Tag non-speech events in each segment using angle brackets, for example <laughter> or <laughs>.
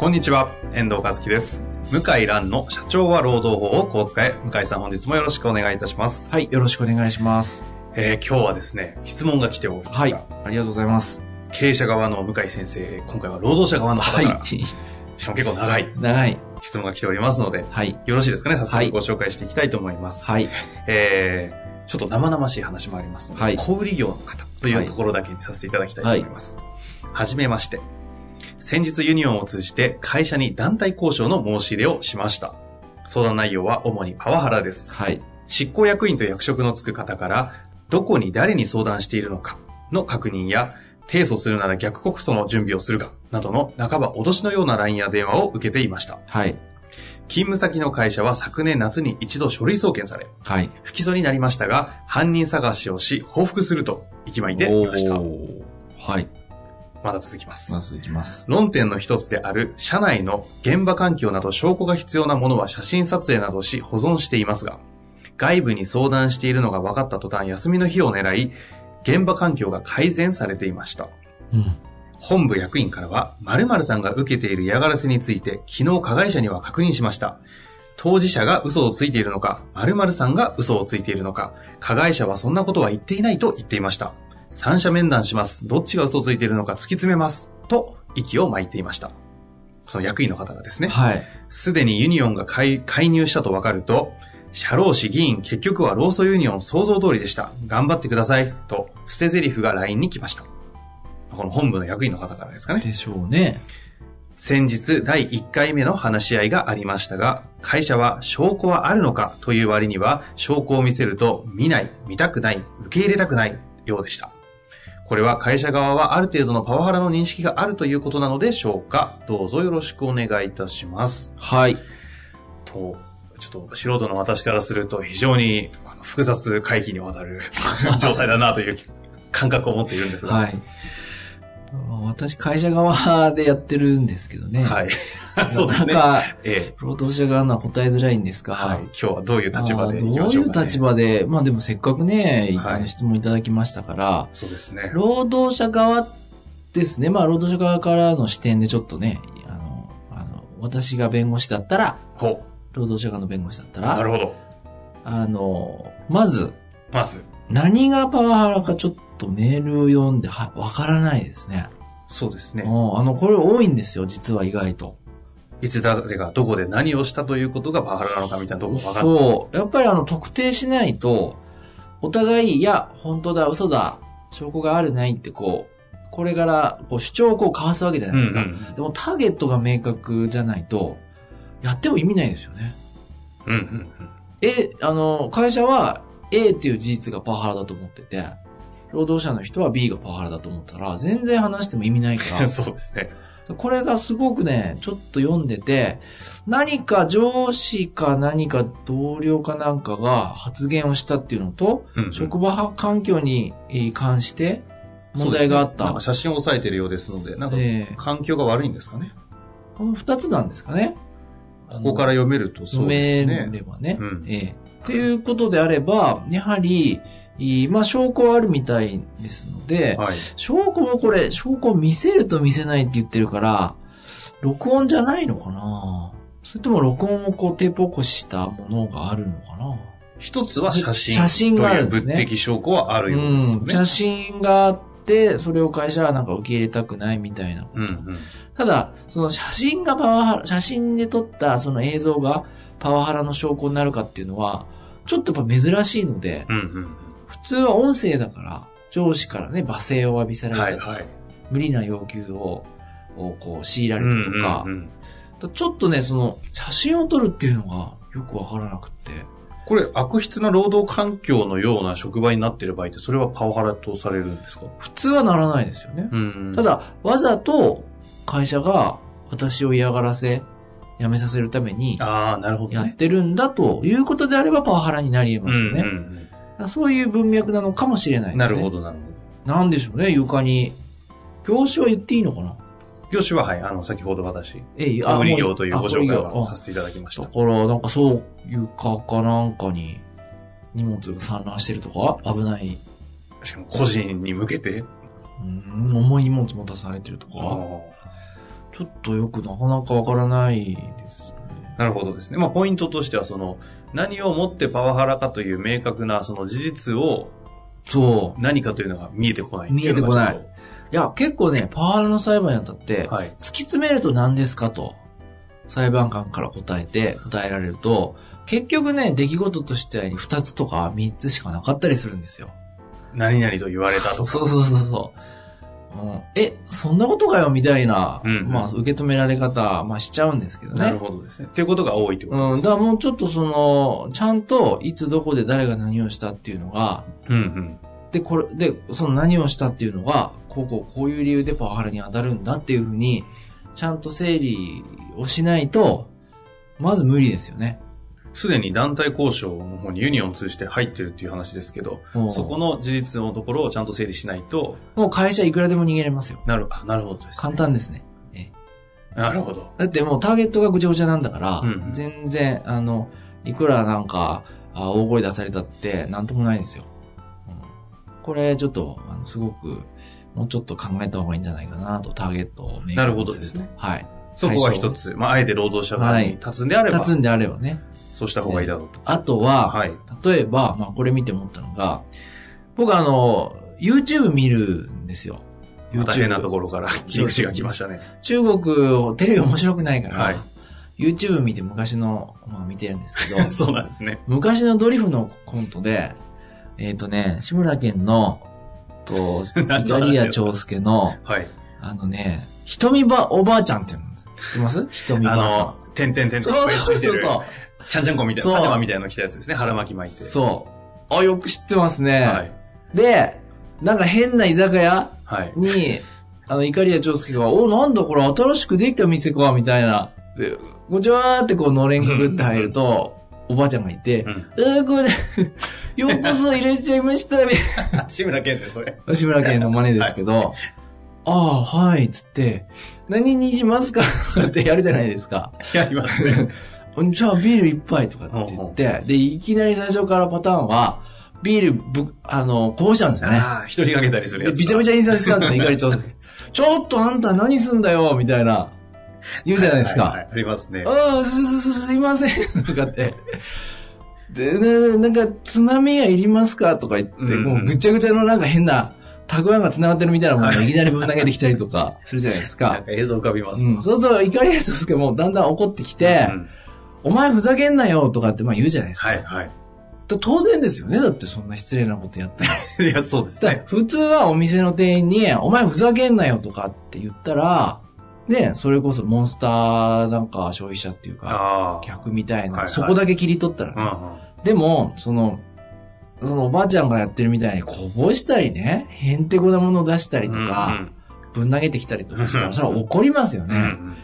こんにちは、遠藤和樹です。向井蘭の社長は労働法をこう使え。向井さん本日もよろしくお願いいたします。はい、よろしくお願いします。えー今日はですね、質問が来ておりますが、はい、ありがとうございます。経営者側の向井先生、今回は労働者側の方から、はい、しかも結構長い長い。質問が来ておりますので、はい、よろしいですかね？早はい速ご紹介していきたいと思います。はい、えー、ちょっと生々しい話もありますので、はい小売業の方というところだけにさせていただきたいと思います。はじめまして。先日ユニオンを通じて会社に団体交渉の申し入れをしました。相談内容は主にパワハラです。はい、執行役員と役職のつく方から、どこに誰に相談しているのかの確認や、提訴するなら逆告訴の準備をするか、などの半ば脅しのような LINE や電話を受けていました。はい、勤務先の会社は昨年夏に一度書類送検され、はい。不起訴になりましたが、犯人探しをし、報復すると息巻いていました。はい、まだ続きます。まずいきます。論点の一つである社内の現場環境など証拠が必要なものは写真撮影などし保存していますが、外部に相談しているのが分かった途端休みの日を狙い、現場環境が改善されていました。うん。本部役員からは、〇〇さんが受けている嫌がらせについて、昨日加害者には確認しました。当事者が嘘をついているのか、〇〇さんが嘘をついているのか、加害者はそんなことは言っていないと言っていました。三者面談します。どっちが嘘をついているのか突き詰めます。と、息を巻いていました。その役員の方がですね、はい、すでにユニオンが介介入したと分かると、社労士議員結局は労組ユニオン想像通りでした。頑張ってください。と、捨て台詞が LINE に来ました。この本部の役員の方からですかね。でしょうね。先日第1回目の話し合いがありましたが、会社は証拠はあるのか？という割には、証拠を見せると見ない、見たくない、受け入れたくないようでした。これは会社側はある程度のパワハラの認識があるということなのでしょうか？どうぞよろしくお願いいたします。はい、と、ちょっと素人の私からすると非常に複雑回帰にわたる <laughs> 状態だなという感覚を持っているんですが。はい。私、会社側でやってるんですけどね。はい。<laughs> そうですね。なかなか、ええ。労働者側のは答えづらいんですが、はい。今日はどういう立場でいきましょうか、ね。どういう立場で、まあでもせっかくね、はいあの質問いただきましたから、そうですね。労働者側ですね。まあ、労働者側からの視点でちょっとね、あの、あの、私が弁護士だったら、ほ労働者側の弁護士だったう。なら、るほど。あの、まず、まず、何がパワハラかちょっとメールを読んでは、わからないですね。そうですね。うんあの、これ多いんですよ、実は意外と。いつ誰がどこで何をしたということがパワハラなのかみたいなところが分かんない。そう。やっぱりあの、特定しないと、お互い、いや、本当だ、嘘だ、証拠があるないってこう、これから、こう、主張をこう交わすわけじゃないですか。うんうんでも、ターゲットが明確じゃないと、やっても意味ないですよね。うんうんえ、あの、会社は A っていう事実がパワハラだと思ってて、労働者の人は B がパワハラだと思ったら、全然話しても意味ないかうん。ら、<laughs> そうですね。これがすごくね、ちょっと読んでて、何か上司か何か同僚かなんかが発言をしたっていうのと、うんうん職場環境にえー関して問題があった。ねなんか写真を押さえてるようですので、なんかええ環境が悪いんですかね？この二つなんですかね。ここから読めるとそう読めですね。ればね。うんええっていうことであれば、やはり、まあ証拠はあるみたいですので、はい。証拠もこれ、証拠を見せると見せないって言ってるから、録音じゃないのかな？それとも録音をこうテープ起こししたものがあるのかな？一つは写真。写真があるんですねという物的証拠はあるようですようん。ね。写真があって、それを会社はなんか受け入れたくないみたいな。うんうん。ただ、その写真がパワハラ、写真で撮ったその映像がパワハラの証拠になるかっていうのは、ちょっとやっぱ珍しいので、うんうん普通は音声だから、上司からね、罵声を浴びせうん。られたりとか、はいはい。無理な要求を、をこう強いられたとか、うんうんうんちょっとね、その、写真を撮るっていうのがよくわからなくって。これ、悪質な労働環境のような職場になっている場合って、それはパワハラとされるんですか？普通はならないですよね。うん。た、だ、わざと会社が私を嫌がらせ、辞めさせるためにああ、なるほどやっね。てるんだということであればパワハラになり得ますよね。うんうんだからそういう文脈なのかもしれないね。なるほど、なるほど。なんでしょうね、床に。業種は言っていいのかな？業種は、はい、あの、先ほど私、えい小売業というご紹介ををさせていただきましただ。から、なんかそう、床かなんかに荷物が散乱してるとか？危ない。しかも個人に向けて？うん、重い荷物持たされてるとか？ちょっとよくなかなかわからないですね。なるほどですね。まあ、ポイントとしては、その、何をもってパワハラかという明確な、その事実をそう。何かというのが見えてこない見えてこないいや、結構ね、パワハラの裁判にあたって、はい。突き詰めると何ですかと、裁判官から答えて、答えられると、結局ね、出来事としては2つとか3つしかなかったりするんですよ。何々と言われたとか。<laughs> そうそうそうそう。うん、え、そんなことかよみたいな、うんうんまあ、受け止められ方、まあ、しちゃうんですけどね。なるほどですね。っていうことが多いってことうん、ですね。だからもうちょっとその、ちゃんと、いつどこで誰が何をしたっていうのが、うんうん。で、これ、で、その何をしたっていうのが、こうこう、こういう理由でパワハラに当たるんだっていうふうに、ちゃんと整理をしないと、まず無理ですよね。すでに団体交渉の方にユニオンを通じて入ってるっていう話ですけど、そこの事実のところをちゃんと整理しないと、もう会社いくらでも逃げれますよ。なる、あ、なるほどです、簡単ですね。えなるほど。だってもうターゲットがぐちゃぐちゃなんだから、うんうん。全然、あの、いくらなんか、あ大声出されたって、なんともないですよ。うん。これ、ちょっと、あの、すごく、もうちょっと考えた方がいいんじゃないかなと、ターゲットを明確になるほどですね。はい。そこは一つ、まあ、あえて労働者側に立つんであれば、立つんであればね。そうした方がいいだろうと。あとは、はい。例えば、まあ、これ見て思ったのが、僕あの、YouTube 見るんですよ。大変なところから切り口が来ましたね。中国、テレビ面白くないから、はい YouTube 見て昔の、まあ見てるんですけど、<laughs> そうなんですね。昔のドリフのコントで、えっ、とね、志村けんの、と、何の話ガリア長介の、はい。あのね、瞳ば、おばあちゃんって知ってます？瞳ばああさん。の、点々点そう々いっぱいそうついてる。そうそちゃんちゃんこみたいな、パジャマみたいなの着たやつですね。腹巻き巻いて。う。そう。あ、よく知ってますね。はい。で、なんか変な居酒屋はい。に、あの、イカリア長介が、お、なんだこれ新しくできた店か、みたいな。で、ごちわーってこう、のれんくぐって入ると、おばあちゃんがいて、うん。えー、これ、ようこそいらっしゃいました、みたい <laughs> 志村けんで、それ。な。志村けんの真似ですけど、ああ、はい、つって、何にしますか？ってやるじゃないですか。やりますね。じゃあビール一杯とかって言って、で、いきなり最初からパターンは、ビールぶ、あの、こぼしちゃうんですよね。ああ、一人かけたりするやで、つ。びちゃびちゃにさせちゃうの、意外と。ちょっとあんた何すんだよ、みたいな、言うじゃないですか。はいはいありますね。ああ、す、す、すいません、とかって。で、でなんか、つまみがいりますかとか言って、もうぐちゃぐちゃのなんか変な、たくあんが繋がってるみたいなものをいきなりぶん投げてきたりとかするじゃないです <laughs> なんか。か映像浮かびます。うん。そうすると、怒りやすすけもうだんだん怒ってきて、うんお前ふざけんなよとかってまあ言うじゃないですか。はい、はい。だ当然ですよね。だってそんな失礼なことやったら。<laughs> いや、そうですね。だ普通はお店の店員に、お前ふざけんなよとかって言ったら、ね、それこそモンスターなんか消費者っていうか。客みたいな、はいはいそこだけ切り取ったらね、うんうんでも、その、そのおばあちゃんがやってるみたいにこぼしたりね、へんてこなものを出したりとか、ぶん投げてきたりとかしたら、それは怒りますよね。うんうん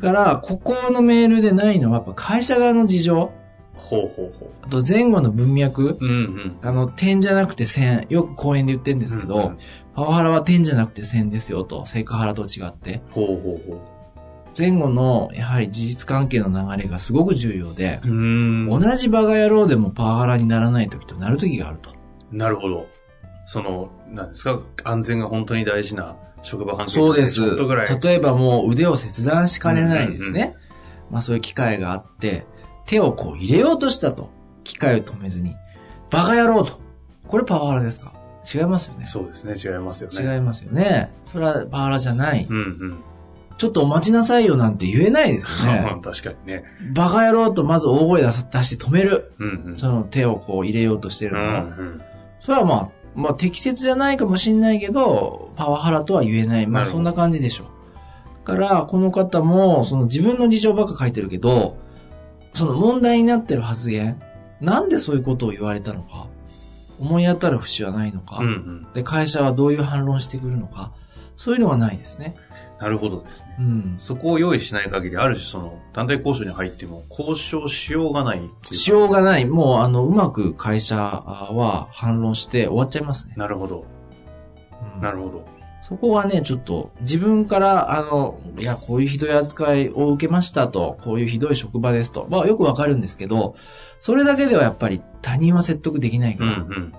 から、ここのメールでないのは、やっぱ会社側の事情、ほうほうほあと前後の文脈、う。うんうん。あの、点じゃなくて線、よく講演で言ってるんですけど、うんうんパワハラは点じゃなくて線ですよと、セクハラと違って。ほうほうほ前後の、やはり事実関係の流れがすごく重要で。同じバカ野郎でもパワハラにならない時となる時があると。なるほど。その、なんですか、安全が本当に大事な職場環境そうです。ちょっとぐらい。例えばもう腕を切断しかねないですね。まあそういう機会があって、手をこう入れようとしたと。機械を止めずに。バカ野郎と。これパワハラですか？違いますよね。そうですね、違いますよね。違いますよね。それはパワハラじゃない。うんうん。ちょっとお待ちなさいよなんて言えないですよね。<laughs> 確かにね。バカ野郎とまず大声出して止める。うんうん。その手をこう入れようとしてるうのを。んそれはまあ、まあ適切じゃないかもしれないけど、パワハラとは言えない。まあそんな感じでしょう。だから、この方も、その自分の事情ばっか書いてるけど、その問題になってる発言なんでそういうことを言われたのか、思い当たる節はないのか、うんうん。で、会社はどういう反論してくるのか、そういうのがないですね。なるほどですね。うん。そこを用意しない限り、ある種その、団体交渉に入っても、交渉しようがないしようがない。もう、あの、うまく会社は反論して終わっちゃいますね。なるほど。うんなるほど。そこはね、ちょっと、自分から、あの、いや、こういうひどい扱いを受けましたと、こういうひどい職場ですと、まあよくわかるんですけど、それだけではやっぱり他人は説得できないから、うんうん。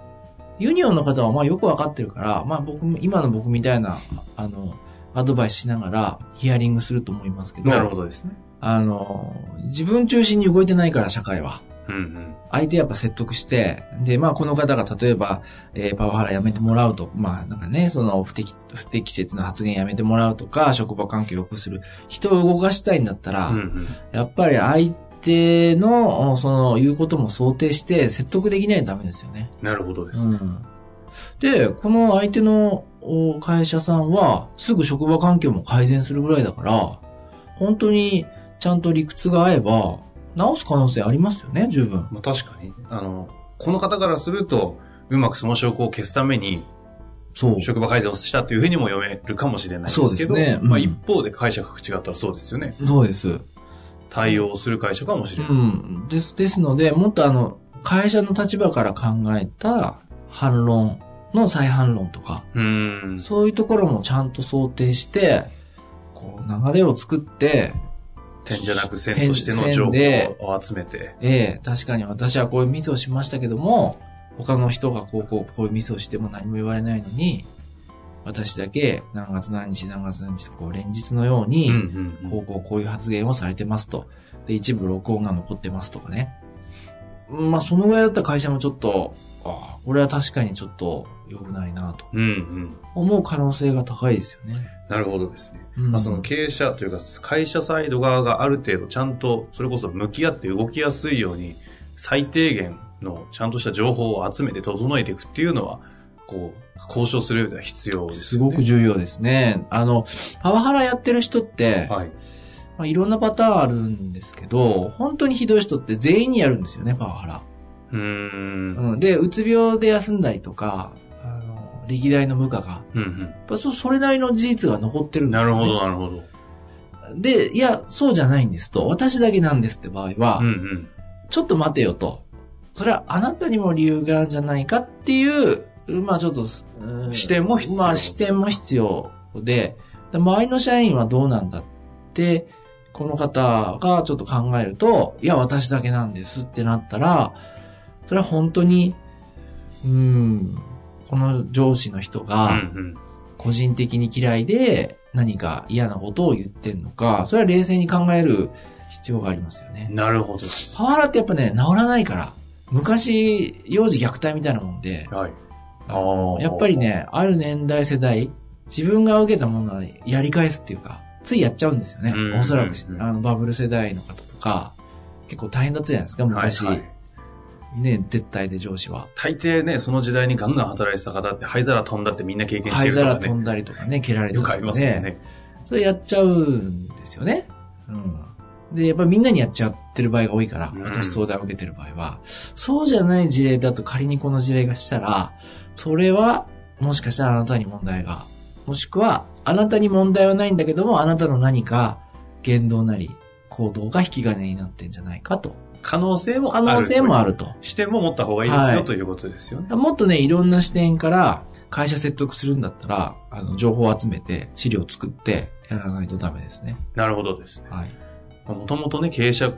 ユニオンの方はまあよくわかってるから、まあ僕も、今の僕みたいな、あの、アドバイスしながらヒアリングすると思いますけど、なるほどですね。あの、自分中心に動いてないから、社会は。うんうん。相手やっぱ説得して、で、まあこの方が例えば、えーパワハラやめてもらうと、まあなんかね、その不適、不適切な発言やめてもらうとか、職場環境を良くする。人を動かしたいんだったら、うんうん。やっぱり相手の、その、言うことも想定して説得できないとダメですよね。なるほどです。うん。で、この相手のお会社さんは、すぐ職場環境も改善するぐらいだから、本当にちゃんと理屈が合えば、直す可能性ありますよね、十分。まあ、確かに、あの、この方からすると、うまくその証拠を消すために、そう。職場改善をしたというふうにも読めるかもしれないですけど、そうですねうんまあ一方で解釈が違ったらそうですよね。そうです。対応する会社かもしうれない。ん。です、ですので、もっとあの、会社の立場から考えた反論の再反論とか、うーん。そういうところもちゃんと想定して、こう、流れを作って、点じゃなく線としての情報を集めて。ええ、確かに私はこういうミスをしましたけども、他の人がこうこうこういうミスをしても何も言われないのに、私だけ何月何日何月何日とこう連日のように、こうこうこういう発言をされてますと。で、一部録音が残ってますとかね。まあ、そのぐらいだったら会社もちょっと、ああ、これは確かにちょっと良くないなと。思う可能性が高いですよね。なるほどですね。うんまあ、その経営者というか会社サイド側がある程度ちゃんとそれこそ向き合って動きやすいように最低限のちゃんとした情報を集めて整えていくっていうのはこう交渉する上では必要ですね。ごく重要ですね。あの、パワハラやってる人って、はい。まあ、いろんなパターンあるんですけど、本当にひどい人って全員にやるんですよね、パワハラ。うーん。うん。で、うつ病で休んだりとか、あの、歴代の部下が、やうんっぱそそれなりの事実が残ってるうんん。ですよ、ね。なるほど、なるほど。で、いや、そうじゃないんですと。私だけなんですって場合は、うんうん。ちょっと待てよと。それはあなたにも理由があるんじゃないかっていう、まあちょっと、うん視点も必要まあ視点も必要で、で周りの社員はどうなんだって、この方がちょっと考えると、いや、私だけなんですってなったら、それは本当に、うん、この上司の人うが。個人的に嫌いで何か嫌なことを言ってんのか、それは冷静に考える必要がありますよね。なるほど。パワハラってやっぱね、治らないから。昔、幼児虐待みたいなもんで、はい。やっぱりね、ある年代世代、自分が受けたものはやり返すっていうか、ついやっちゃうんですよねうん。おそらくう、んあの、バブル世代の方とか、結構大変だったじゃないですか、昔。はいはいね、絶対で上司は。大抵ね、その時代にガンガン働いてた方って灰皿飛んだってみんな経験して灰るとかね。皿飛んだりとかね、蹴られてよくありますよね。ね。それやっちゃうんですよね。うん。で、やっぱりみんなにやっちゃってる場合が多いから、うん私相談を受けてる場合は、そうじゃない事例だと仮にこの事例がしたら、それは、もしかしたらあなたに問題が、もしくは、あなたに問題はないんだけども、あなたの何か言動なり行動が引き金になってんじゃないかと。可能性もある。可能性もあると。視点も持った方がいいですよ、はいということですよね。もっとね、いろんな視点から会社説得するんだったら、あの、情報を集めて、資料を作って、やらないとダメですね。なるほどですね。はい。もともとね、経営者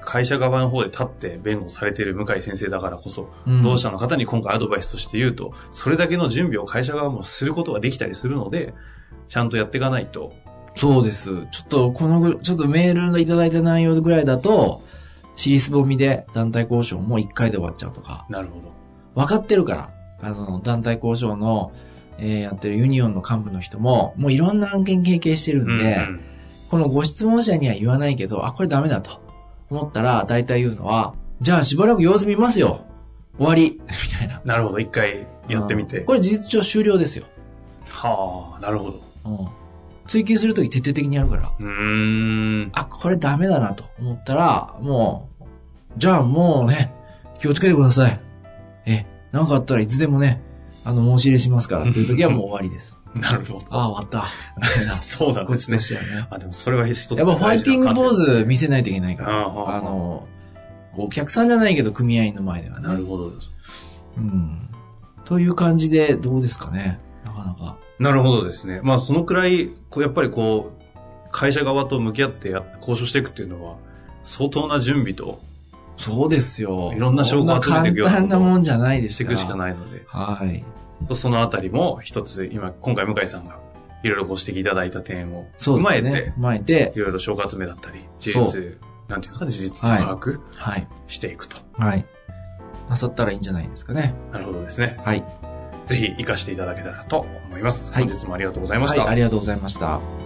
会社側の方で立って弁護されている向井先生だからこそ、うん同社の方に今回アドバイスとして言うと、それだけの準備を会社側もすることができたりするので、ちゃんとやっていかないと。そうです。ちょっと、このぐ、ちょっとメールのいただいた内容ぐらいだと、尻すぼみで団体交渉もう一回で終わっちゃうとか、なるほど。分かってるから、あの、団体交渉の、えーやってるユニオンの幹部の人も、もういろんな案件経験してるんで、うんこのご質問者には言わないけど、あ、これダメだと思ったら、大体言うのは、じゃあしばらく様子見ますよ。終わり。<laughs> みたいな。なるほど。一回やってみて。うんこれ事実上終了ですよ。はあ、なるほど。うん。追求するとき徹底的にやるから。うーん。あ、これダメだなと思ったら、もう、じゃあもうね、気をつけてください。え、なんかあったらいつでもね、あの、申し入れしますからっていう時はもう終わりです。<laughs> なるほど。ああ、終わった。<laughs> そうなんこっちと。してはね。あ、でもそれは一つやっぱファイティングポーズ見せないといけないから。あの、お客さんじゃないけど組合員の前ではね。なるほどです。うん。という感じでどうですかね。なかなか。なるほどですね。まあ、そのくらい、こうやっぱりこう、会社側と向き合ってや交渉していくっていうのは、相当な準備とそうですよ。いろんな証拠を集めていくような簡単なもんじゃないですから。していくしかないので、はい。そのあたりも一つ、今、今回向井さんがいろいろご指摘いただいた点を踏まえて、ね。踏まえてい、ろいろ証拠集めだったり、事そ実、なんていうか、事実の把握はい。していくと。はい。なさったらいいんじゃないですかね。なるほどですね。はい。ぜひ活かしていただけたらと思います。はい本日もありがとうございました。はい、ありがとうございました。